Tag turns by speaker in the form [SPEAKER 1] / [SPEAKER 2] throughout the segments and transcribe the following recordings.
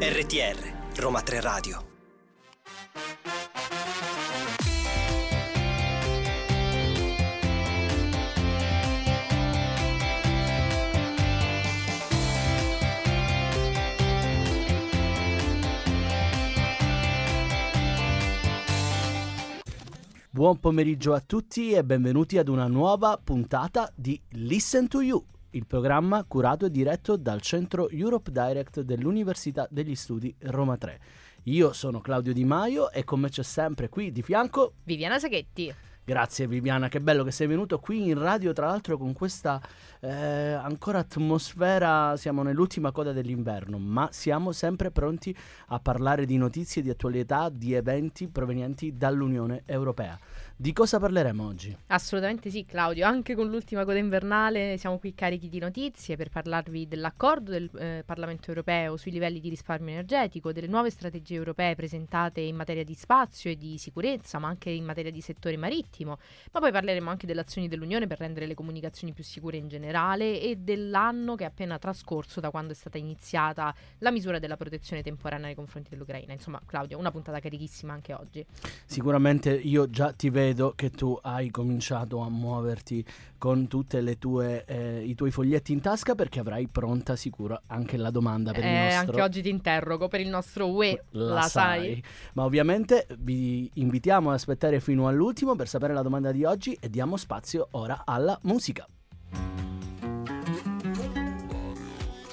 [SPEAKER 1] RTR Roma 3 Radio.
[SPEAKER 2] Buon pomeriggio a tutti e benvenuti ad una nuova puntata di Listen to You, il programma curato e diretto dal centro Europe Direct dell'Università degli Studi Roma 3. Io sono Claudio Di Maio e come c'è sempre qui di fianco
[SPEAKER 3] Viviana Saghetti.
[SPEAKER 2] Grazie Viviana, che bello che sei venuto qui in radio, tra l'altro con questa eh, ancora atmosfera, siamo nell'ultima coda dell'inverno, ma siamo sempre pronti a parlare di notizie, di attualità, di eventi provenienti dall'Unione Europea. Di cosa parleremo oggi?
[SPEAKER 3] Assolutamente sì, Claudio. Anche con l'ultima coda invernale siamo qui carichi di notizie per parlarvi dell'accordo del eh, Parlamento europeo sui livelli di risparmio energetico, delle nuove strategie europee presentate in materia di spazio e di sicurezza, ma anche in materia di settore marittimo. Ma poi parleremo anche delle azioni dell'Unione per rendere le comunicazioni più sicure in generale e dell'anno che è appena trascorso da quando è stata iniziata la misura della protezione temporanea nei confronti dell'Ucraina. Insomma, Claudio, una puntata carichissima anche oggi.
[SPEAKER 2] Sicuramente io già ti vedo vedo che tu hai cominciato a muoverti con tutti eh, i tuoi foglietti in tasca perché avrai pronta sicura anche la domanda per
[SPEAKER 3] eh,
[SPEAKER 2] il nostro...
[SPEAKER 3] Anche oggi ti interrogo per il nostro UE,
[SPEAKER 2] la,
[SPEAKER 3] la sai.
[SPEAKER 2] sai. Ma ovviamente vi invitiamo ad aspettare fino all'ultimo per sapere la domanda di oggi e diamo spazio ora alla musica.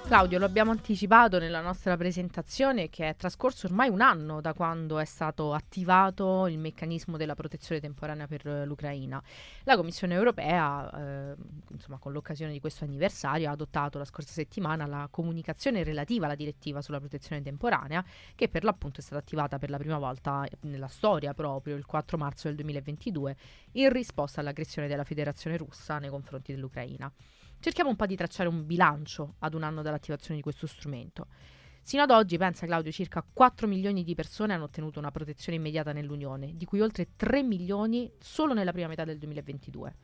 [SPEAKER 3] Claudio, lo abbiamo anticipato nella nostra presentazione che è trascorso ormai un anno da quando è stato attivato il meccanismo della protezione temporanea per l'Ucraina. La Commissione europea, eh, insomma, con l'occasione di questo anniversario, ha adottato la scorsa settimana la comunicazione relativa alla direttiva sulla protezione temporanea, che per l'appunto è stata attivata per la prima volta nella storia proprio il 4 marzo del 2022, in risposta all'aggressione della Federazione russa nei confronti dell'Ucraina. Cerchiamo un po' di tracciare un bilancio ad un anno dall'attivazione di questo strumento. Sino ad oggi, pensa Claudio, circa 4 milioni di persone hanno ottenuto una protezione immediata nell'Unione, di cui oltre 3 milioni solo nella prima metà del 2022.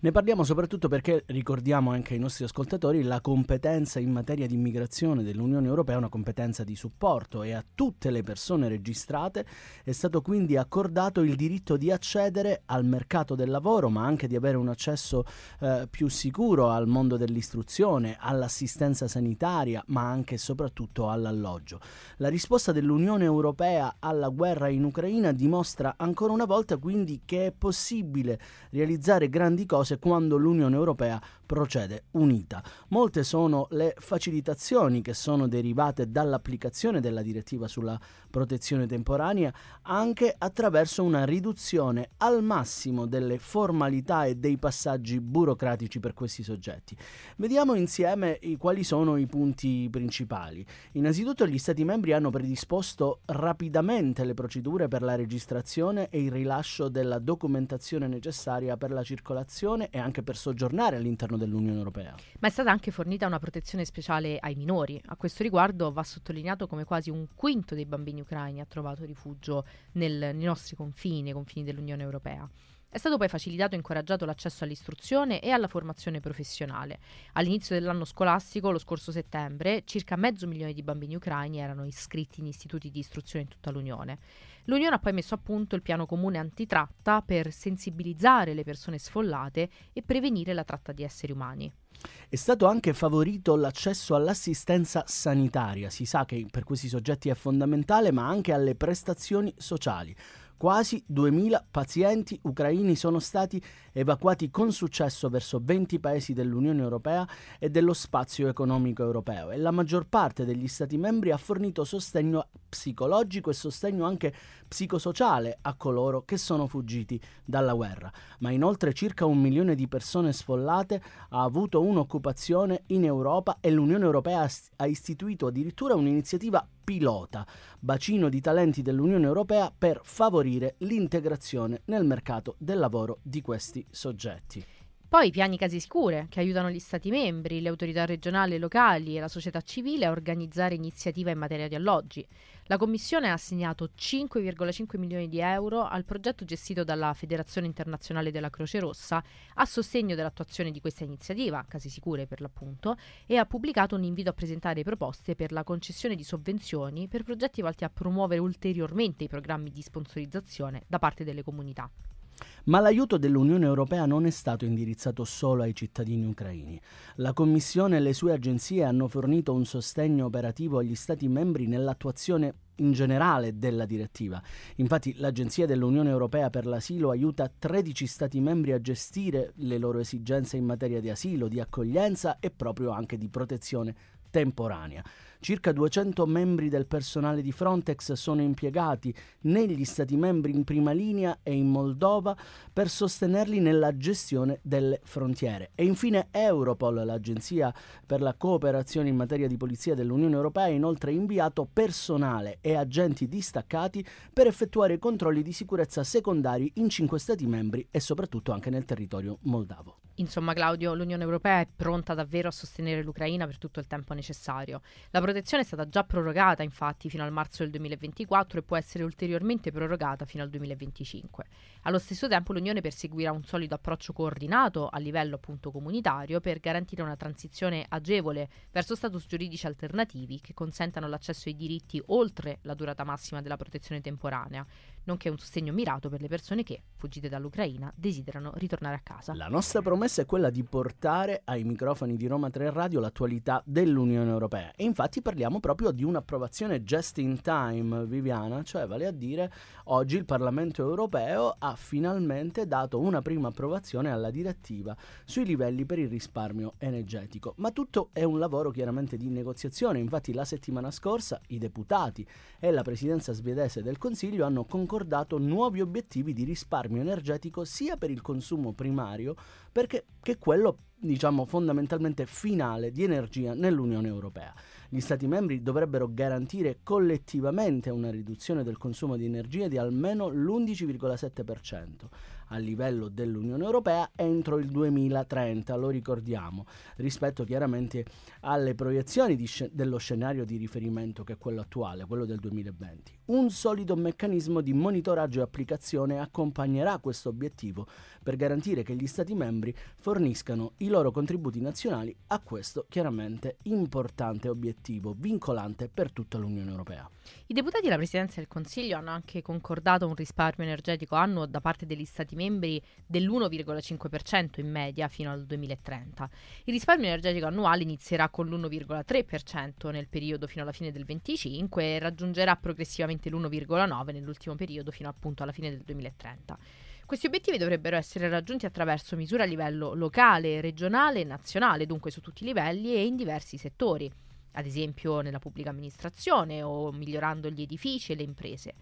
[SPEAKER 2] Ne parliamo soprattutto perché ricordiamo anche ai nostri ascoltatori la competenza in materia di immigrazione dell'Unione Europea è una competenza di supporto e a tutte le persone registrate è stato quindi accordato il diritto di accedere al mercato del lavoro, ma anche di avere un accesso eh, più sicuro al mondo dell'istruzione, all'assistenza sanitaria, ma anche e soprattutto al all'alloggio. La risposta dell'Unione Europea alla guerra in Ucraina dimostra ancora una volta quindi che è possibile realizzare grandi cose quando l'Unione Europea procede unita. Molte sono le facilitazioni che sono derivate dall'applicazione della direttiva sulla protezione temporanea anche attraverso una riduzione al massimo delle formalità e dei passaggi burocratici per questi soggetti. Vediamo insieme quali sono i punti principali. Innanzitutto gli Stati membri hanno predisposto rapidamente le procedure per la registrazione e il rilascio della documentazione necessaria per la circolazione e anche per soggiornare all'interno dell'Unione Europea.
[SPEAKER 3] Ma è stata anche fornita una protezione speciale ai minori. A questo riguardo va sottolineato come quasi un quinto dei bambini ucraini ha trovato rifugio nel, nei nostri confini, nei confini dell'Unione Europea. È stato poi facilitato e incoraggiato l'accesso all'istruzione e alla formazione professionale. All'inizio dell'anno scolastico, lo scorso settembre, circa mezzo milione di bambini ucraini erano iscritti in istituti di istruzione in tutta l'Unione. L'Unione ha poi messo a punto il piano comune antitratta per sensibilizzare le persone sfollate e prevenire la tratta di esseri umani.
[SPEAKER 2] È stato anche favorito l'accesso all'assistenza sanitaria, si sa che per questi soggetti è fondamentale, ma anche alle prestazioni sociali. Quasi 2.000 pazienti ucraini sono stati evacuati con successo verso 20 paesi dell'Unione Europea e dello spazio economico europeo e la maggior parte degli Stati membri ha fornito sostegno psicologico e sostegno anche psicosociale a coloro che sono fuggiti dalla guerra. Ma inoltre circa un milione di persone sfollate ha avuto un'occupazione in Europa e l'Unione Europea ha istituito addirittura un'iniziativa pilota, bacino di talenti dell'Unione Europea per favorire l'integrazione nel mercato del lavoro di questi soggetti.
[SPEAKER 3] Poi piani case sicure che aiutano gli Stati membri, le autorità regionali e locali e la società civile a organizzare iniziative in materia di alloggi. La Commissione ha assegnato 5,5 milioni di euro al progetto gestito dalla Federazione Internazionale della Croce Rossa a sostegno dell'attuazione di questa iniziativa, case sicure per l'appunto, e ha pubblicato un invito a presentare proposte per la concessione di sovvenzioni per progetti volti a promuovere ulteriormente i programmi di sponsorizzazione da parte delle comunità.
[SPEAKER 2] Ma l'aiuto dell'Unione Europea non è stato indirizzato solo ai cittadini ucraini. La Commissione e le sue agenzie hanno fornito un sostegno operativo agli Stati membri nell'attuazione in generale della direttiva. Infatti l'Agenzia dell'Unione Europea per l'asilo aiuta 13 Stati membri a gestire le loro esigenze in materia di asilo, di accoglienza e proprio anche di protezione temporanea. Circa 200 membri del personale di Frontex sono impiegati negli Stati membri in prima linea e in Moldova per sostenerli nella gestione delle frontiere. E infine Europol, l'agenzia per la cooperazione in materia di polizia dell'Unione Europea, ha inoltre inviato personale e agenti distaccati per effettuare controlli di sicurezza secondari in cinque Stati membri e soprattutto anche nel territorio moldavo.
[SPEAKER 3] Insomma, Claudio, l'Unione Europea è pronta davvero a sostenere l'Ucraina per tutto il tempo necessario. La protezione è stata già prorogata, infatti, fino al marzo del 2024 e può essere ulteriormente prorogata fino al 2025. Allo stesso tempo l'Unione perseguirà un solido approccio coordinato a livello appunto comunitario per garantire una transizione agevole verso status giuridici alternativi che consentano l'accesso ai diritti oltre la durata massima della protezione temporanea, nonché un sostegno mirato per le persone che, fuggite dall'Ucraina, desiderano ritornare a casa.
[SPEAKER 2] La nostra promessa è quella di portare ai microfoni di Roma 3 Radio l'attualità dell'Unione Europea. E infatti parliamo proprio di un'approvazione just in time, Viviana, cioè vale a dire oggi il Parlamento Europeo ha finalmente dato una prima approvazione alla direttiva sui livelli per il risparmio energetico, ma tutto è un lavoro chiaramente di negoziazione, infatti la settimana scorsa i deputati e la presidenza svedese del Consiglio hanno concordato nuovi obiettivi di risparmio energetico sia per il consumo primario perché che quello diciamo fondamentalmente finale di energia nell'Unione Europea. Gli Stati membri dovrebbero garantire collettivamente una riduzione del consumo di energia di almeno l'11,7% a livello dell'Unione Europea entro il 2030, lo ricordiamo, rispetto chiaramente alle proiezioni sc- dello scenario di riferimento che è quello attuale, quello del 2020. Un solido meccanismo di monitoraggio e applicazione accompagnerà questo obiettivo per garantire che gli Stati membri forniscano i loro contributi nazionali a questo chiaramente importante obiettivo vincolante per tutta l'Unione Europea.
[SPEAKER 3] I deputati e la Presidenza del Consiglio hanno anche concordato un risparmio energetico annuo da parte degli Stati membri dell'1,5% in media fino al 2030. Il risparmio energetico annuale inizierà con l'1,3% nel periodo fino alla fine del 2025 e raggiungerà progressivamente l'1,9% nell'ultimo periodo fino appunto alla fine del 2030. Questi obiettivi dovrebbero essere raggiunti attraverso misure a livello locale, regionale e nazionale, dunque su tutti i livelli e in diversi settori, ad esempio nella pubblica amministrazione o migliorando gli edifici e le imprese.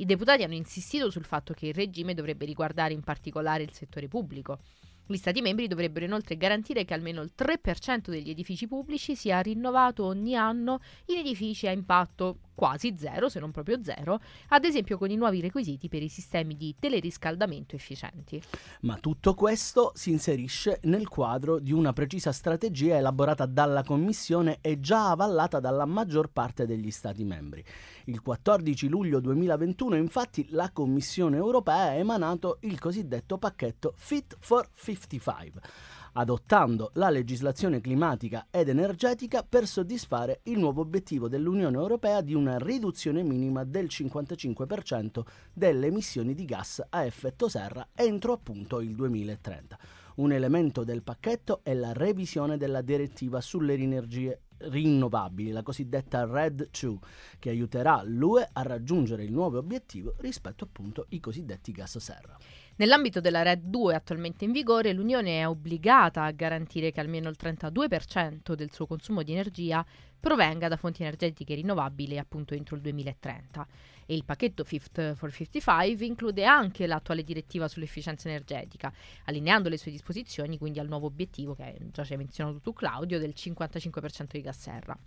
[SPEAKER 3] I deputati hanno insistito sul fatto che il regime dovrebbe riguardare in particolare il settore pubblico. Gli Stati membri dovrebbero inoltre garantire che almeno il 3% degli edifici pubblici sia rinnovato ogni anno in edifici a impatto quasi zero, se non proprio zero, ad esempio con i nuovi requisiti per i sistemi di teleriscaldamento efficienti.
[SPEAKER 2] Ma tutto questo si inserisce nel quadro di una precisa strategia elaborata dalla Commissione e già avallata dalla maggior parte degli Stati membri. Il 14 luglio 2021 infatti la Commissione europea ha emanato il cosiddetto pacchetto Fit for 55 adottando la legislazione climatica ed energetica per soddisfare il nuovo obiettivo dell'Unione Europea di una riduzione minima del 55% delle emissioni di gas a effetto serra entro appunto il 2030. Un elemento del pacchetto è la revisione della direttiva sulle energie rinnovabili, la cosiddetta RED 2, che aiuterà l'UE a raggiungere il nuovo obiettivo rispetto appunto ai cosiddetti gas serra.
[SPEAKER 3] Nell'ambito della RED 2 attualmente in vigore, l'Unione è obbligata a garantire che almeno il 32% del suo consumo di energia provenga da fonti energetiche rinnovabili appunto entro il 2030. E il pacchetto Fit for 55 include anche l'attuale direttiva sull'efficienza energetica, allineando le sue disposizioni quindi al nuovo obiettivo che già ci hai menzionato tu Claudio del 55% di gas serra.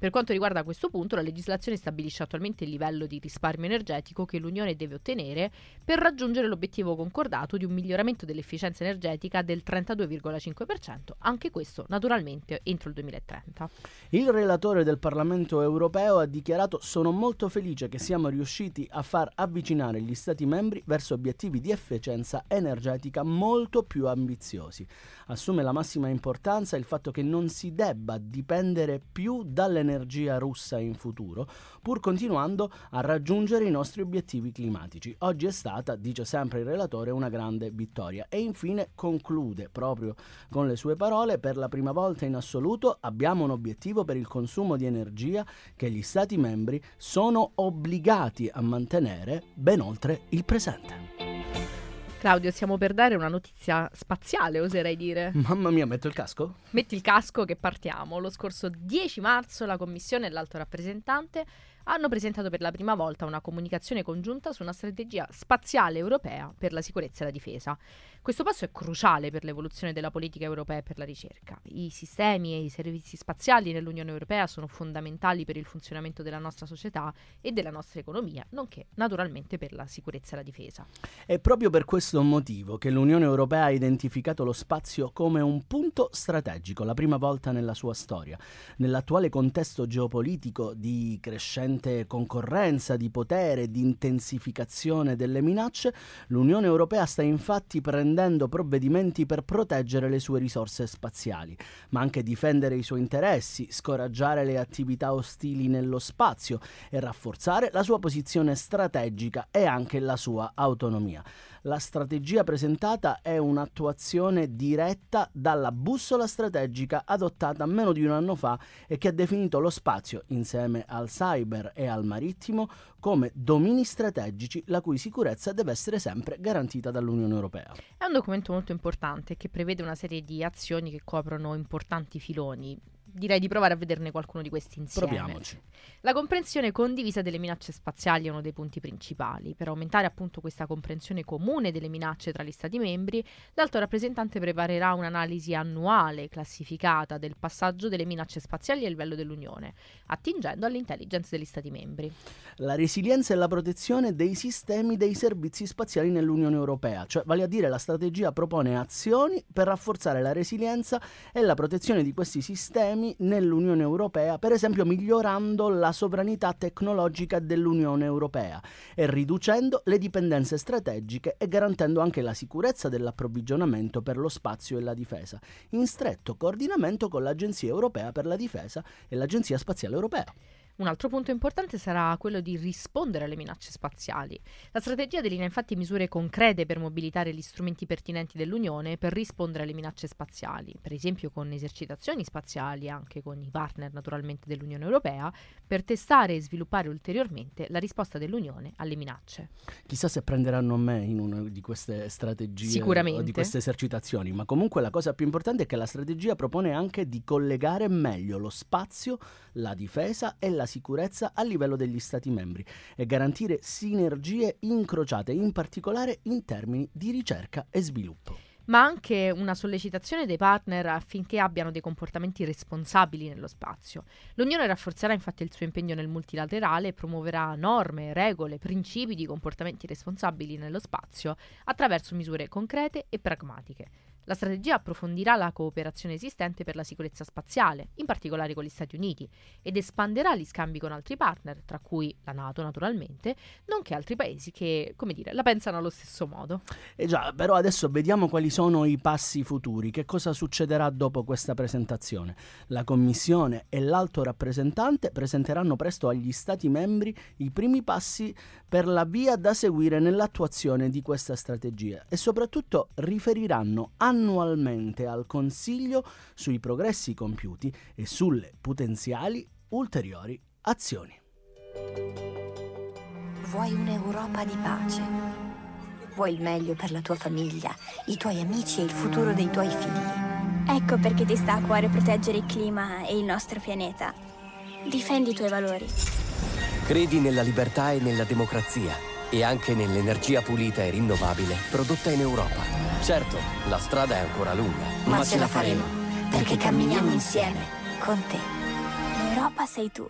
[SPEAKER 3] Per quanto riguarda questo punto, la legislazione stabilisce attualmente il livello di risparmio energetico che l'Unione deve ottenere per raggiungere l'obiettivo concordato di un miglioramento dell'efficienza energetica del 32,5%, anche questo naturalmente entro il 2030.
[SPEAKER 2] Il relatore del Parlamento europeo ha dichiarato sono molto felice che siamo riusciti a far avvicinare gli Stati membri verso obiettivi di efficienza energetica molto più ambiziosi. Assume la massima importanza il fatto che non si debba dipendere più dall'energia russa in futuro, pur continuando a raggiungere i nostri obiettivi climatici. Oggi è stata, dice sempre il relatore, una grande vittoria. E infine conclude proprio con le sue parole, per la prima volta in assoluto abbiamo un obiettivo per il consumo di energia che gli Stati membri sono obbligati a mantenere ben oltre il presente.
[SPEAKER 3] Claudio, stiamo per dare una notizia spaziale, oserei dire.
[SPEAKER 2] Mamma mia, metto il casco?
[SPEAKER 3] Metti il casco che partiamo. Lo scorso 10 marzo la Commissione e l'Alto rappresentante hanno presentato per la prima volta una comunicazione congiunta su una strategia spaziale europea per la sicurezza e la difesa. Questo passo è cruciale per l'evoluzione della politica europea e per la ricerca. I sistemi e i servizi spaziali nell'Unione Europea sono fondamentali per il funzionamento della nostra società e della nostra economia, nonché naturalmente per la sicurezza e la difesa.
[SPEAKER 2] È proprio per questo motivo che l'Unione Europea ha identificato lo spazio come un punto strategico, la prima volta nella sua storia. Nell'attuale contesto geopolitico di crescente concorrenza, di potere, di intensificazione delle minacce, l'Unione Europea sta infatti prendendo provvedimenti per proteggere le sue risorse spaziali, ma anche difendere i suoi interessi, scoraggiare le attività ostili nello spazio e rafforzare la sua posizione strategica e anche la sua autonomia. La strategia presentata è un'attuazione diretta dalla bussola strategica adottata meno di un anno fa e che ha definito lo spazio, insieme al cyber e al marittimo, come domini strategici la cui sicurezza deve essere sempre garantita dall'Unione Europea.
[SPEAKER 3] È un documento molto importante che prevede una serie di azioni che coprono importanti filoni direi di provare a vederne qualcuno di questi insieme.
[SPEAKER 2] Proviamoci.
[SPEAKER 3] La comprensione condivisa delle minacce spaziali è uno dei punti principali. Per aumentare appunto questa comprensione comune delle minacce tra gli Stati membri, l'alto rappresentante preparerà un'analisi annuale classificata del passaggio delle minacce spaziali a livello dell'Unione, attingendo all'intelligence degli Stati membri.
[SPEAKER 2] La resilienza e la protezione dei sistemi dei servizi spaziali nell'Unione Europea, cioè vale a dire la strategia propone azioni per rafforzare la resilienza e la protezione di questi sistemi problemi nell'Unione Europea, per esempio migliorando la sovranità tecnologica dell'Unione Europea e riducendo le dipendenze strategiche e garantendo anche la sicurezza dell'approvvigionamento per lo spazio e la difesa, in stretto coordinamento con l'Agenzia Europea per la Difesa e l'Agenzia Spaziale Europea.
[SPEAKER 3] Un altro punto importante sarà quello di rispondere alle minacce spaziali. La strategia delinea infatti misure concrete per mobilitare gli strumenti pertinenti dell'Unione per rispondere alle minacce spaziali, per esempio con esercitazioni spaziali anche con i partner naturalmente dell'Unione Europea, per testare e sviluppare ulteriormente la risposta dell'Unione alle minacce.
[SPEAKER 2] Chissà se prenderanno a me in una di queste strategie o di queste esercitazioni, ma comunque la cosa più importante è che la strategia propone anche di collegare meglio lo spazio, la difesa e la sicurezza a livello degli Stati membri e garantire sinergie incrociate, in particolare in termini di ricerca e sviluppo
[SPEAKER 3] ma anche una sollecitazione dei partner affinché abbiano dei comportamenti responsabili nello spazio. L'Unione rafforzerà infatti il suo impegno nel multilaterale e promuoverà norme, regole, principi di comportamenti responsabili nello spazio attraverso misure concrete e pragmatiche. La strategia approfondirà la cooperazione esistente per la sicurezza spaziale, in particolare con gli Stati Uniti, ed espanderà gli scambi con altri partner, tra cui la Nato naturalmente, nonché altri paesi che, come dire, la pensano allo stesso modo.
[SPEAKER 2] E già, però adesso vediamo quali sono i passi futuri, che cosa succederà dopo questa presentazione. La Commissione e l'alto rappresentante presenteranno presto agli Stati membri i primi passi per la via da seguire nell'attuazione di questa strategia e soprattutto riferiranno a annualmente al Consiglio sui progressi compiuti e sulle potenziali ulteriori azioni.
[SPEAKER 1] Vuoi un'Europa di pace? Vuoi il meglio per la tua famiglia, i tuoi amici e il futuro dei tuoi figli?
[SPEAKER 4] Ecco perché ti sta a cuore proteggere il clima e il nostro pianeta. Difendi i tuoi valori.
[SPEAKER 5] Credi nella libertà e nella democrazia e anche nell'energia pulita e rinnovabile prodotta in Europa. Certo, la strada è ancora lunga,
[SPEAKER 1] ma, ma ce la faremo, perché camminiamo insieme con te.
[SPEAKER 4] L'Europa sei tu.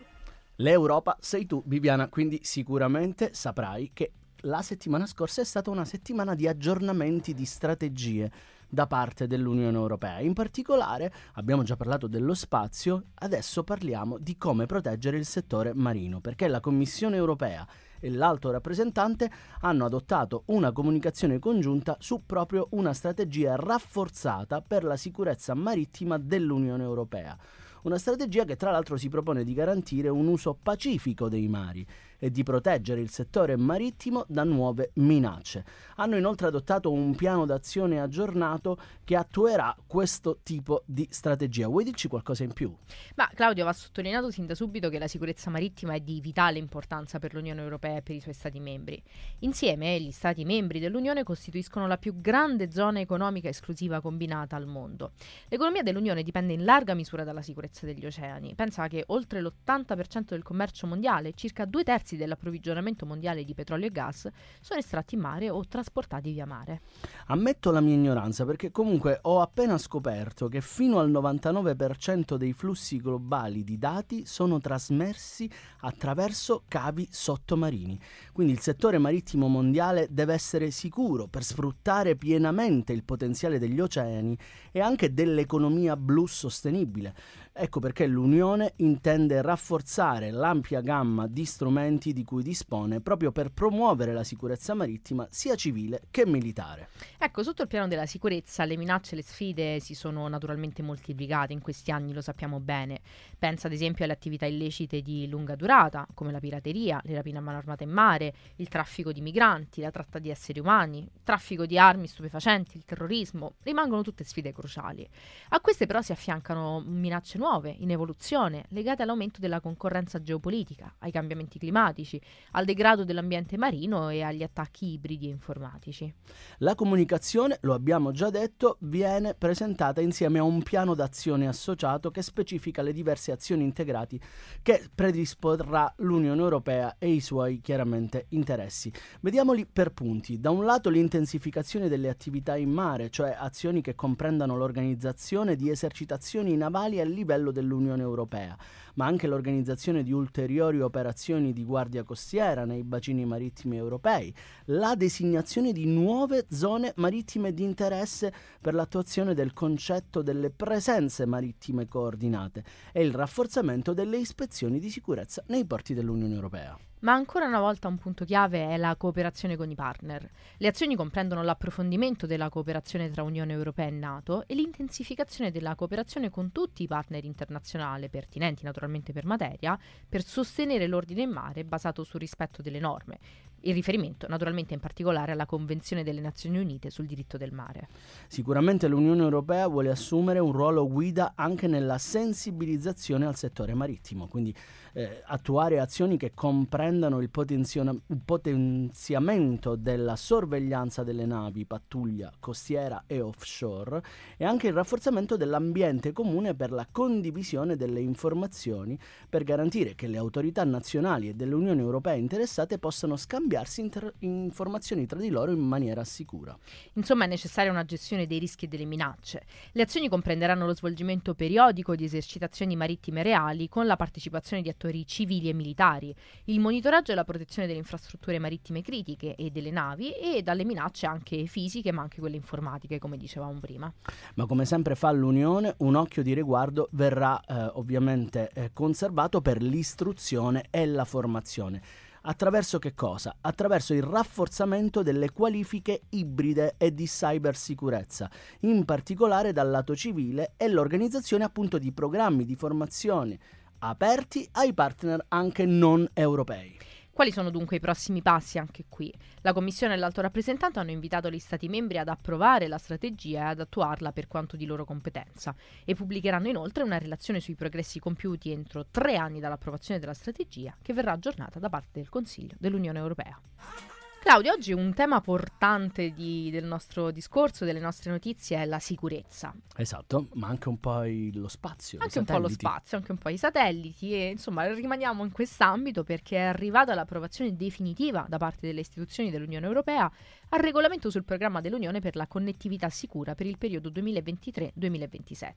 [SPEAKER 2] L'Europa sei tu, Viviana, quindi sicuramente saprai che la settimana scorsa è stata una settimana di aggiornamenti di strategie da parte dell'Unione Europea. In particolare abbiamo già parlato dello spazio, adesso parliamo di come proteggere il settore marino, perché la Commissione Europea e l'alto rappresentante hanno adottato una comunicazione congiunta su proprio una strategia rafforzata per la sicurezza marittima dell'Unione Europea. Una strategia che tra l'altro si propone di garantire un uso pacifico dei mari e di proteggere il settore marittimo da nuove minacce. Hanno inoltre adottato un piano d'azione aggiornato che attuerà questo tipo di strategia. Vuoi dirci qualcosa in più?
[SPEAKER 3] Ma Claudio va sottolineato sin da subito che la sicurezza marittima è di vitale importanza per l'Unione Europea e per i suoi Stati membri. Insieme gli Stati membri dell'Unione costituiscono la più grande zona economica esclusiva combinata al mondo. L'economia dell'Unione dipende in larga misura dalla sicurezza degli oceani. Pensa che oltre l'80% del commercio mondiale, circa due terzi terzi dell'approvvigionamento mondiale di petrolio e gas sono estratti in mare o trasportati via mare.
[SPEAKER 2] Ammetto la mia ignoranza perché comunque ho appena scoperto che fino al 99% dei flussi globali di dati sono trasmessi attraverso cavi sottomarini. Quindi il settore marittimo mondiale deve essere sicuro per sfruttare pienamente il potenziale degli oceani e anche dell'economia blu sostenibile. Ecco perché l'Unione intende rafforzare l'ampia gamma di strumenti di cui dispone proprio per promuovere la sicurezza marittima sia civile che militare.
[SPEAKER 3] Ecco, sotto il piano della sicurezza le minacce e le sfide si sono naturalmente moltiplicate in questi anni, lo sappiamo bene. Pensa ad esempio alle attività illecite di lunga durata, come la pirateria, le rapine a mano armata in mare, il traffico di migranti, la tratta di esseri umani, il traffico di armi stupefacenti, il terrorismo, rimangono tutte sfide cruciali. A queste però si affiancano minacce nuove, in evoluzione, legate all'aumento della concorrenza geopolitica, ai cambiamenti climatici, al degrado dell'ambiente marino e agli attacchi ibridi e informatici.
[SPEAKER 2] La comunicazione, lo abbiamo già detto, viene presentata insieme a un piano d'azione associato che specifica le diverse azioni integrati che predisporrà l'Unione Europea e i suoi chiaramente interessi. Vediamoli per punti. Da un lato l'intensificazione delle attività in mare, cioè azioni che comprendano l'organizzazione di esercitazioni navali a livello livello dell'Unione Europea, ma anche l'organizzazione di ulteriori operazioni di guardia costiera nei bacini marittimi europei, la designazione di nuove zone marittime di interesse per l'attuazione del concetto delle presenze marittime coordinate e il rafforzamento delle ispezioni di sicurezza nei porti dell'Unione Europea.
[SPEAKER 3] Ma ancora una volta un punto chiave è la cooperazione con i partner. Le azioni comprendono l'approfondimento della cooperazione tra Unione Europea e Nato e l'intensificazione della cooperazione con tutti i partner internazionali pertinenti naturalmente per materia per sostenere l'ordine in mare basato sul rispetto delle norme, il riferimento naturalmente in particolare alla Convenzione delle Nazioni Unite sul diritto del mare.
[SPEAKER 2] Sicuramente l'Unione Europea vuole assumere un ruolo guida anche nella sensibilizzazione al settore marittimo, quindi eh, attuare azioni che comprendano il, potenziona- il potenziamento della sorveglianza delle navi, pattuglia costiera e offshore e anche il rafforzamento dell'ambiente comune per la condivisione delle informazioni per garantire che le autorità nazionali e dell'Unione Europea interessate possano scambiarsi inter- informazioni tra di loro in maniera sicura.
[SPEAKER 3] Insomma, è necessaria una gestione dei rischi e delle minacce. Le azioni comprenderanno lo svolgimento periodico di esercitazioni marittime reali con la partecipazione di attori civili e militari, il monitoraggio e la protezione delle infrastrutture marittime critiche e delle navi e dalle minacce anche fisiche ma anche quelle informatiche, come dicevamo prima.
[SPEAKER 2] Ma come sempre fa l'Unione, un occhio di riguardo verrà eh, ovviamente eh, conservato per l'istruzione e la formazione. Attraverso che cosa? Attraverso il rafforzamento delle qualifiche ibride e di cybersicurezza, in particolare dal lato civile e l'organizzazione appunto di programmi di formazione aperti ai partner anche non europei.
[SPEAKER 3] Quali sono dunque i prossimi passi anche qui? La Commissione e l'Alto rappresentante hanno invitato gli Stati membri ad approvare la strategia e ad attuarla per quanto di loro competenza e pubblicheranno inoltre una relazione sui progressi compiuti entro tre anni dall'approvazione della strategia che verrà aggiornata da parte del Consiglio dell'Unione Europea. Claudio, oggi un tema portante di, del nostro discorso, delle nostre notizie, è la sicurezza.
[SPEAKER 2] Esatto, ma anche un po' lo spazio.
[SPEAKER 3] Anche un po' lo spazio, anche un po' i satelliti e insomma rimaniamo in quest'ambito perché è arrivata l'approvazione definitiva da parte delle istituzioni dell'Unione Europea al regolamento sul programma dell'Unione per la connettività sicura per il periodo 2023-2027,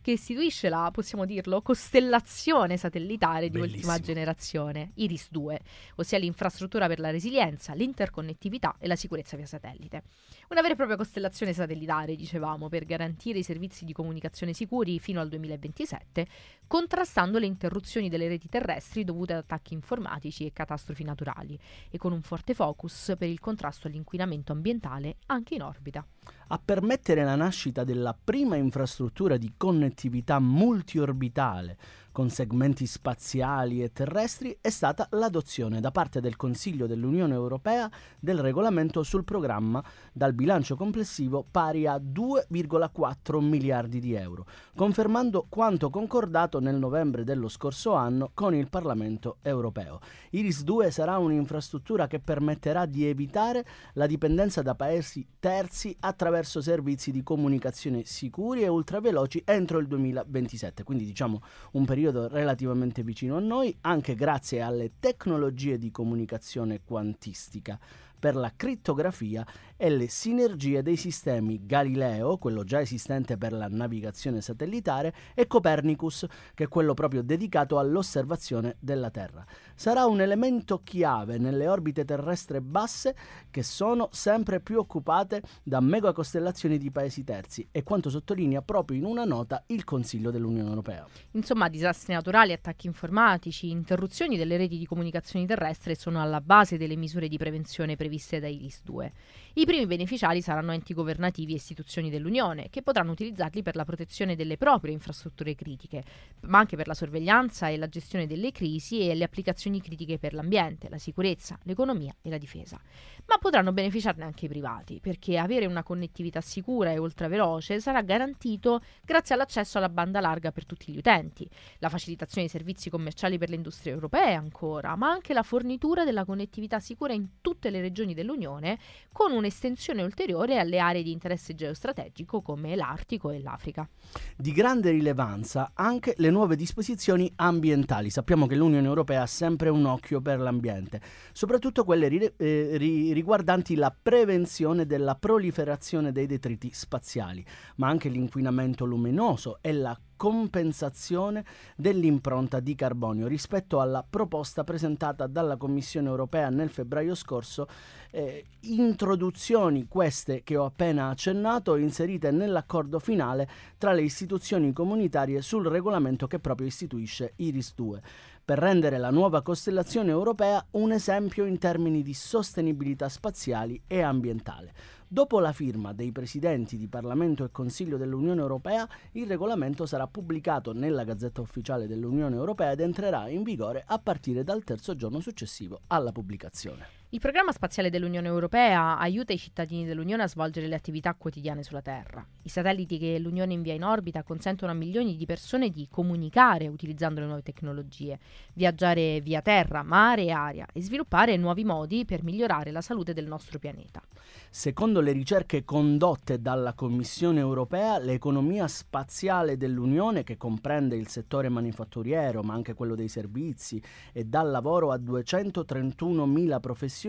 [SPEAKER 3] che istituisce la, possiamo dirlo, costellazione satellitare di
[SPEAKER 2] Bellissimo.
[SPEAKER 3] ultima generazione, IRIS-2, ossia l'infrastruttura per la resilienza, l'interconnettività e la sicurezza via satellite. Una vera e propria costellazione satellitare, dicevamo, per garantire i servizi di comunicazione sicuri fino al 2027, contrastando le interruzioni delle reti terrestri dovute ad attacchi informatici e catastrofi naturali, e con un forte focus per il contrasto all'inquinamento ambientale anche in orbita.
[SPEAKER 2] A permettere la nascita della prima infrastruttura di connettività multiorbitale con segmenti spaziali e terrestri è stata l'adozione da parte del Consiglio dell'Unione Europea del regolamento sul programma dal bilancio complessivo pari a 2,4 miliardi di euro, confermando quanto concordato nel novembre dello scorso anno con il Parlamento europeo. Iris 2 sarà un'infrastruttura che permetterà di evitare la dipendenza da paesi terzi attraverso servizi di comunicazione sicuri e ultraveloci entro il 2027, quindi diciamo un periodo relativamente vicino a noi, anche grazie alle tecnologie di comunicazione quantistica per la crittografia e le sinergie dei sistemi Galileo, quello già esistente per la navigazione satellitare, e Copernicus, che è quello proprio dedicato all'osservazione della Terra. Sarà un elemento chiave nelle orbite terrestri basse che sono sempre più occupate da megacostellazioni di paesi terzi e quanto sottolinea proprio in una nota il Consiglio dell'Unione Europea.
[SPEAKER 3] Insomma, disastri naturali, attacchi informatici, interruzioni delle reti di comunicazioni terrestri sono alla base delle misure di prevenzione previste da IRIS-2. I primi beneficiari saranno enti governativi e istituzioni dell'Unione, che potranno utilizzarli per la protezione delle proprie infrastrutture critiche, ma anche per la sorveglianza e la gestione delle crisi e le applicazioni critiche per l'ambiente, la sicurezza, l'economia e la difesa. Ma potranno beneficiarne anche i privati, perché avere una connettività sicura e ultraveloce sarà garantito grazie all'accesso alla banda larga per tutti gli utenti, la facilitazione dei servizi commerciali per le industrie europee ancora, ma anche la fornitura della connettività sicura in tutte le regioni dell'Unione, con un'estensione ulteriore alle aree di interesse geostrategico come l'Artico e l'Africa.
[SPEAKER 2] Di grande rilevanza anche le nuove disposizioni ambientali. Sappiamo che l'Unione Europea ha sempre un occhio per l'ambiente, soprattutto quelle ri- eh, ri- riguardanti la prevenzione della proliferazione dei detriti spaziali, ma anche l'inquinamento luminoso e la compensazione dell'impronta di carbonio rispetto alla proposta presentata dalla Commissione europea nel febbraio scorso, eh, introduzioni queste che ho appena accennato inserite nell'accordo finale tra le istituzioni comunitarie sul regolamento che proprio istituisce Iris 2 per rendere la nuova costellazione europea un esempio in termini di sostenibilità spaziali e ambientale. Dopo la firma dei presidenti di Parlamento e Consiglio dell'Unione Europea, il regolamento sarà pubblicato nella Gazzetta Ufficiale dell'Unione Europea ed entrerà in vigore a partire dal terzo giorno successivo alla pubblicazione.
[SPEAKER 3] Il programma spaziale dell'Unione Europea aiuta i cittadini dell'Unione a svolgere le attività quotidiane sulla Terra. I satelliti che l'Unione invia in orbita consentono a milioni di persone di comunicare utilizzando le nuove tecnologie, viaggiare via terra, mare e aria e sviluppare nuovi modi per migliorare la salute del nostro pianeta.
[SPEAKER 2] Secondo le ricerche condotte dalla Commissione europea, l'economia spaziale dell'Unione, che comprende il settore manifatturiero ma anche quello dei servizi e dà lavoro a 231.000 professionisti,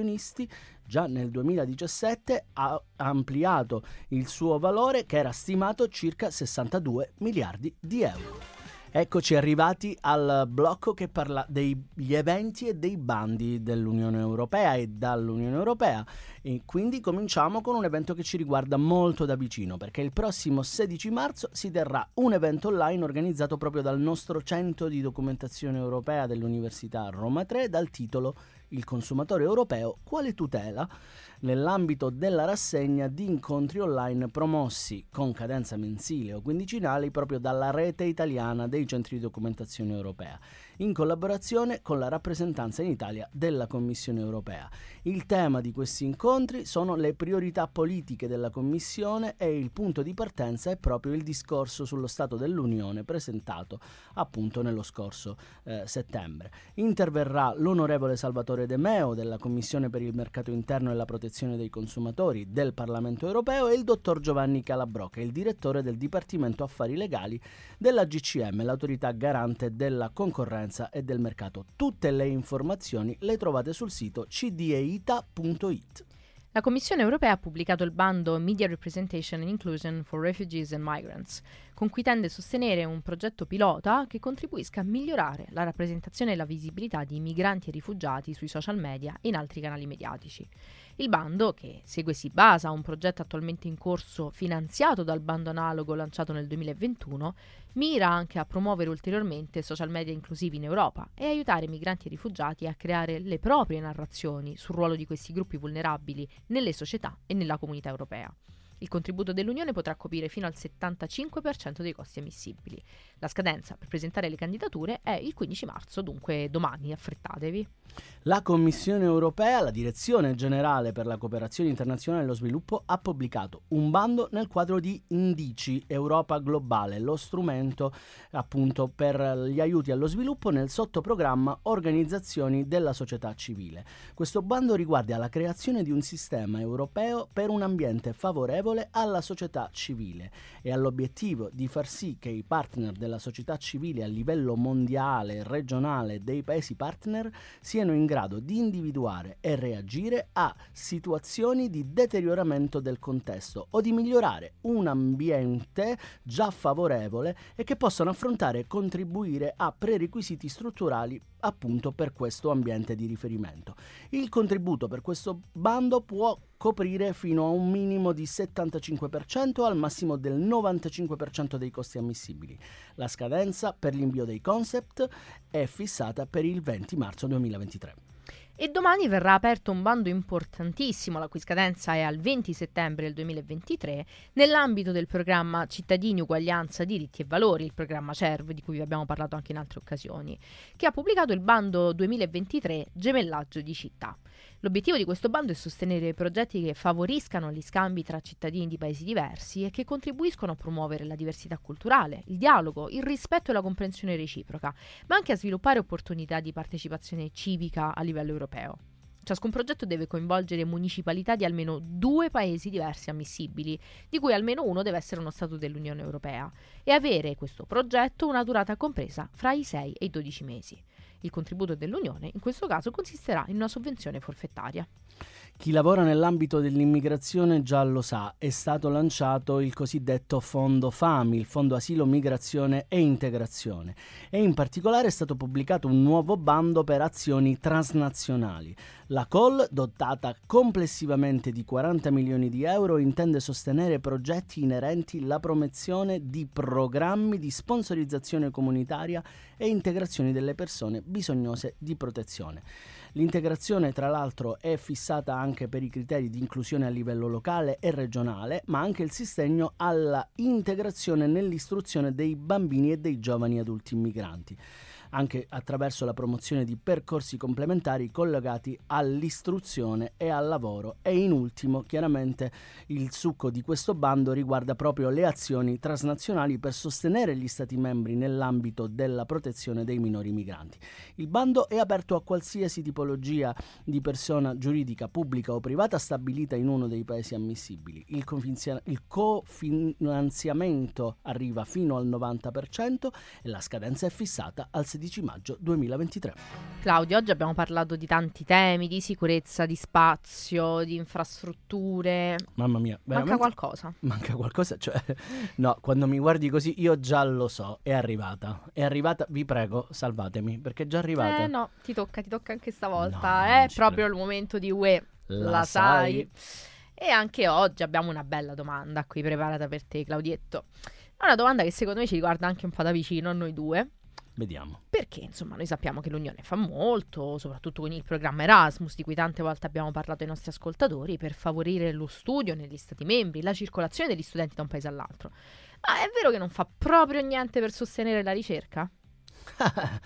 [SPEAKER 2] già nel 2017 ha ampliato il suo valore che era stimato circa 62 miliardi di euro. Eccoci arrivati al blocco che parla degli eventi e dei bandi dell'Unione Europea e dall'Unione Europea e quindi cominciamo con un evento che ci riguarda molto da vicino perché il prossimo 16 marzo si terrà un evento online organizzato proprio dal nostro centro di documentazione europea dell'Università Roma 3 dal titolo Il consumatore europeo quale tutela nell'ambito della rassegna di incontri online promossi con cadenza mensile o quindicinale proprio dalla rete italiana dei centri di documentazione europea, in collaborazione con la rappresentanza in Italia della Commissione europea. Il tema di questi incontri sono le priorità politiche della Commissione e il punto di partenza è proprio il discorso sullo Stato dell'Unione presentato appunto nello scorso eh, settembre. Interverrà l'onorevole Salvatore De Meo della Commissione per il mercato interno e la protezione dei consumatori del Parlamento europeo e il dottor Giovanni è il direttore del Dipartimento Affari Legali della GCM, l'autorità garante della concorrenza e del mercato. Tutte le informazioni le trovate sul sito cdeita.it.
[SPEAKER 3] La Commissione europea ha pubblicato il bando Media Representation and Inclusion for Refugees and Migrants, con cui tende a sostenere un progetto pilota che contribuisca a migliorare la rappresentazione e la visibilità di migranti e rifugiati sui social media e in altri canali mediatici. Il bando, che segue si basa a un progetto attualmente in corso finanziato dal bando analogo lanciato nel 2021, mira anche a promuovere ulteriormente social media inclusivi in Europa e aiutare migranti e rifugiati a creare le proprie narrazioni sul ruolo di questi gruppi vulnerabili nelle società e nella comunità europea. Il contributo dell'Unione potrà coprire fino al 75% dei costi ammissibili. La scadenza per presentare le candidature è il 15 marzo, dunque domani, affrettatevi.
[SPEAKER 2] La Commissione europea, la Direzione Generale per la Cooperazione Internazionale e lo Sviluppo, ha pubblicato un bando nel quadro di Indici Europa Globale, lo strumento appunto per gli aiuti allo sviluppo nel sottoprogramma Organizzazioni della società civile. Questo bando riguarda la creazione di un sistema europeo per un ambiente favorevole favorevole alla società civile e all'obiettivo di far sì che i partner della società civile a livello mondiale e regionale dei paesi partner siano in grado di individuare e reagire a situazioni di deterioramento del contesto o di migliorare un ambiente già favorevole e che possano affrontare e contribuire a prerequisiti strutturali appunto per questo ambiente di riferimento. Il contributo per questo bando può coprire fino a un minimo di 75% al massimo del 95% dei costi ammissibili. La scadenza per l'invio dei concept è fissata per il 20 marzo 2023.
[SPEAKER 3] E domani verrà aperto un bando importantissimo, la cui scadenza è al 20 settembre del 2023, nell'ambito del programma Cittadini, Uguaglianza, Diritti e Valori, il programma CERV, di cui vi abbiamo parlato anche in altre occasioni, che ha pubblicato il bando 2023 Gemellaggio di città. L'obiettivo di questo bando è sostenere progetti che favoriscano gli scambi tra cittadini di paesi diversi e che contribuiscono a promuovere la diversità culturale, il dialogo, il rispetto e la comprensione reciproca, ma anche a sviluppare opportunità di partecipazione civica a livello europeo. Ciascun progetto deve coinvolgere municipalità di almeno due paesi diversi ammissibili, di cui almeno uno deve essere uno Stato dell'Unione Europea, e avere questo progetto una durata compresa fra i 6 e i 12 mesi. Il contributo dell'Unione in questo caso consisterà in una sovvenzione forfettaria.
[SPEAKER 2] Chi lavora nell'ambito dell'immigrazione già lo sa, è stato lanciato il cosiddetto Fondo FAMI, il Fondo Asilo, Migrazione e Integrazione, e in particolare è stato pubblicato un nuovo bando per azioni transnazionali. La COL, dotata complessivamente di 40 milioni di euro, intende sostenere progetti inerenti alla promozione di programmi di sponsorizzazione comunitaria e integrazione delle persone bisognose di protezione. L'integrazione, tra l'altro, è fissata anche per i criteri di inclusione a livello locale e regionale, ma anche il sostegno alla integrazione nell'istruzione dei bambini e dei giovani adulti immigranti anche attraverso la promozione di percorsi complementari collegati all'istruzione e al lavoro e in ultimo chiaramente il succo di questo bando riguarda proprio le azioni transnazionali per sostenere gli Stati membri nell'ambito della protezione dei minori migranti. Il bando è aperto a qualsiasi tipologia di persona giuridica pubblica o privata stabilita in uno dei paesi ammissibili. Il, confinzia- il cofinanziamento arriva fino al 90% e la scadenza è fissata al 16 16 maggio 2023.
[SPEAKER 3] Claudio, oggi abbiamo parlato di tanti temi, di sicurezza, di spazio, di infrastrutture.
[SPEAKER 2] Mamma mia,
[SPEAKER 3] manca qualcosa.
[SPEAKER 2] Manca qualcosa, cioè no, quando mi guardi così io già lo so, è arrivata. È arrivata, vi prego, salvatemi, perché è già arrivata.
[SPEAKER 3] Eh no, ti tocca, ti tocca anche stavolta, no, è proprio credo. il momento di UE. La, la sai. sai. E anche oggi abbiamo una bella domanda qui preparata per te, Claudietto. È una domanda che secondo me ci riguarda anche un po' da vicino a noi due.
[SPEAKER 2] Vediamo.
[SPEAKER 3] Perché insomma noi sappiamo che l'Unione fa molto, soprattutto con il programma Erasmus, di cui tante volte abbiamo parlato ai nostri ascoltatori, per favorire lo studio negli Stati membri, la circolazione degli studenti da un paese all'altro. Ma è vero che non fa proprio niente per sostenere la ricerca?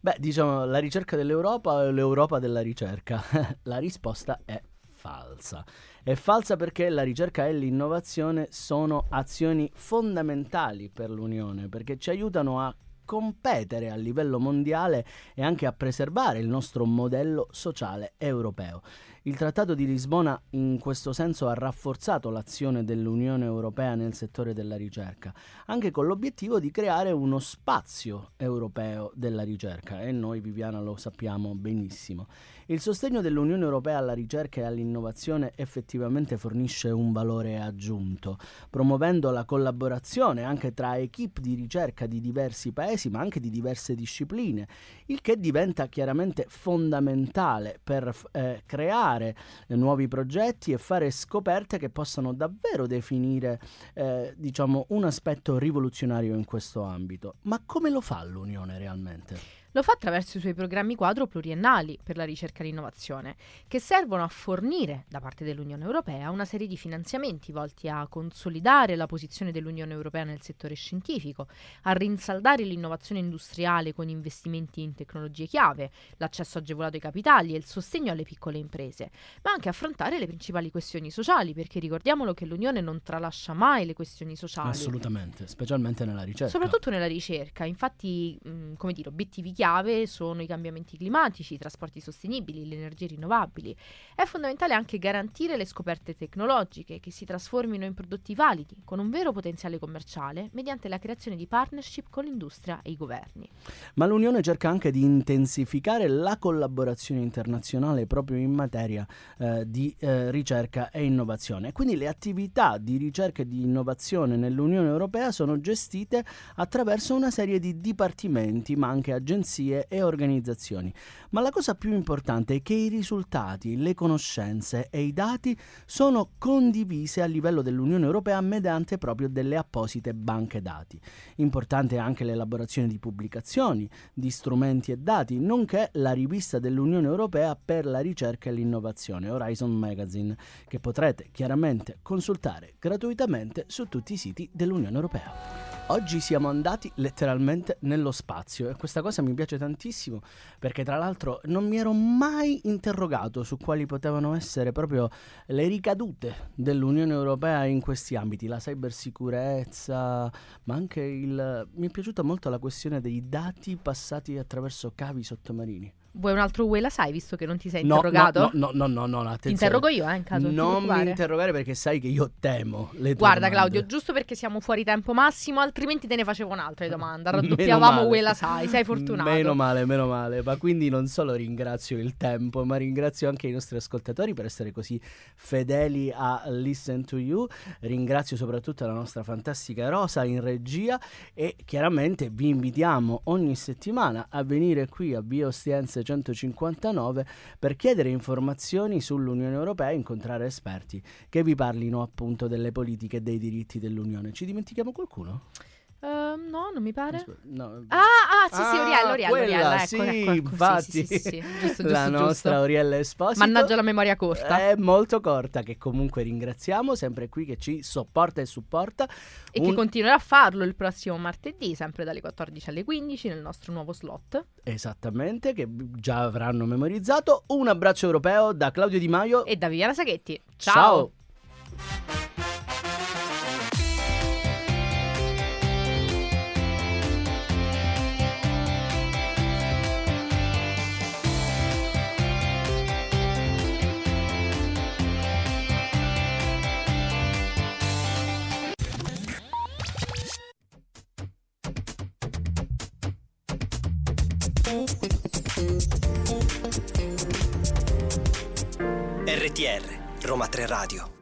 [SPEAKER 2] Beh, diciamo la ricerca dell'Europa o l'Europa della ricerca? la risposta è falsa. È falsa perché la ricerca e l'innovazione sono azioni fondamentali per l'Unione, perché ci aiutano a competere a livello mondiale e anche a preservare il nostro modello sociale europeo. Il Trattato di Lisbona in questo senso ha rafforzato l'azione dell'Unione Europea nel settore della ricerca, anche con l'obiettivo di creare uno spazio europeo della ricerca e noi Viviana lo sappiamo benissimo. Il sostegno dell'Unione Europea alla ricerca e all'innovazione effettivamente fornisce un valore aggiunto, promuovendo la collaborazione anche tra equip di ricerca di diversi paesi, ma anche di diverse discipline, il che diventa chiaramente fondamentale per eh, creare nuovi progetti e fare scoperte che possano davvero definire eh, diciamo, un aspetto rivoluzionario in questo ambito. Ma come lo fa l'Unione realmente?
[SPEAKER 3] Lo fa attraverso i suoi programmi quadro pluriennali per la ricerca e l'innovazione, che servono a fornire da parte dell'Unione Europea una serie di finanziamenti volti a consolidare la posizione dell'Unione Europea nel settore scientifico, a rinsaldare l'innovazione industriale con investimenti in tecnologie chiave, l'accesso agevolato ai capitali e il sostegno alle piccole imprese, ma anche affrontare le principali questioni sociali, perché ricordiamolo che l'Unione non tralascia mai le questioni sociali.
[SPEAKER 2] Assolutamente, specialmente nella ricerca.
[SPEAKER 3] Soprattutto nella ricerca, infatti, mh, come dire, obiettivi chiave sono i cambiamenti climatici, i trasporti sostenibili, le energie rinnovabili. È fondamentale anche garantire le scoperte tecnologiche che si trasformino in prodotti validi, con un vero potenziale commerciale, mediante la creazione di partnership con l'industria e i governi.
[SPEAKER 2] Ma l'Unione cerca anche di intensificare la collaborazione internazionale proprio in materia eh, di eh, ricerca e innovazione. Quindi le attività di ricerca e di innovazione nell'Unione Europea sono gestite attraverso una serie di dipartimenti, ma anche agenzie agenzie e organizzazioni. Ma la cosa più importante è che i risultati, le conoscenze e i dati sono condivisi a livello dell'Unione Europea mediante proprio delle apposite banche dati. Importante è anche l'elaborazione di pubblicazioni, di strumenti e dati, nonché la rivista dell'Unione Europea per la ricerca e l'innovazione, Horizon Magazine, che potrete chiaramente consultare gratuitamente su tutti i siti dell'Unione Europea. Oggi siamo andati letteralmente nello spazio e questa cosa mi piace tantissimo perché tra l'altro non mi ero mai interrogato su quali potevano essere proprio le ricadute dell'Unione Europea in questi ambiti, la cybersicurezza, ma anche il... mi è piaciuta molto la questione dei dati passati attraverso cavi sottomarini.
[SPEAKER 3] Vuoi un altro Uè la sai, visto che non ti sei interrogato?
[SPEAKER 2] No, no, no, no, no, no
[SPEAKER 3] Ti interrogo io, eh, in caso
[SPEAKER 2] Non mi interrogare perché sai che io temo le tue
[SPEAKER 3] Guarda. Claudio, giusto perché siamo fuori tempo massimo, altrimenti te ne facevo un'altra di domanda. Raddoppiavamo Uè la sai, sei fortunato.
[SPEAKER 2] Meno male, meno male. Ma quindi non solo ringrazio il tempo, ma ringrazio anche i nostri ascoltatori per essere così fedeli a Listen to You. Ringrazio soprattutto la nostra fantastica Rosa in regia e chiaramente vi invitiamo ogni settimana a venire qui a Biostienze 159 per chiedere informazioni sull'Unione Europea e incontrare esperti che vi parlino appunto delle politiche e dei diritti dell'Unione. Ci dimentichiamo qualcuno?
[SPEAKER 3] Uh, no, non mi pare.
[SPEAKER 2] No.
[SPEAKER 3] Ah, ah, sì, sì,
[SPEAKER 2] Ah,
[SPEAKER 3] Oriella, Oriella,
[SPEAKER 2] quella,
[SPEAKER 3] Oriella, ecco,
[SPEAKER 2] sì,
[SPEAKER 3] ecco, ecco,
[SPEAKER 2] infatti.
[SPEAKER 3] sì, sì, sì, giusto,
[SPEAKER 2] la
[SPEAKER 3] giusto,
[SPEAKER 2] nostra
[SPEAKER 3] giusto.
[SPEAKER 2] Oriella Esposito
[SPEAKER 3] Mannaggia la memoria corta.
[SPEAKER 2] è molto corta che comunque ringraziamo sempre qui che ci sopporta e supporta
[SPEAKER 3] E
[SPEAKER 2] Un-
[SPEAKER 3] che continuerà a farlo il prossimo martedì, sempre dalle 14 alle 15, nel nostro nuovo slot.
[SPEAKER 2] esattamente che già avranno memorizzato un abbraccio europeo da Claudio Di Maio
[SPEAKER 3] E da Viviana Saghetti. Ciao.
[SPEAKER 2] Ciao.
[SPEAKER 6] RTR, Roma 3 Radio.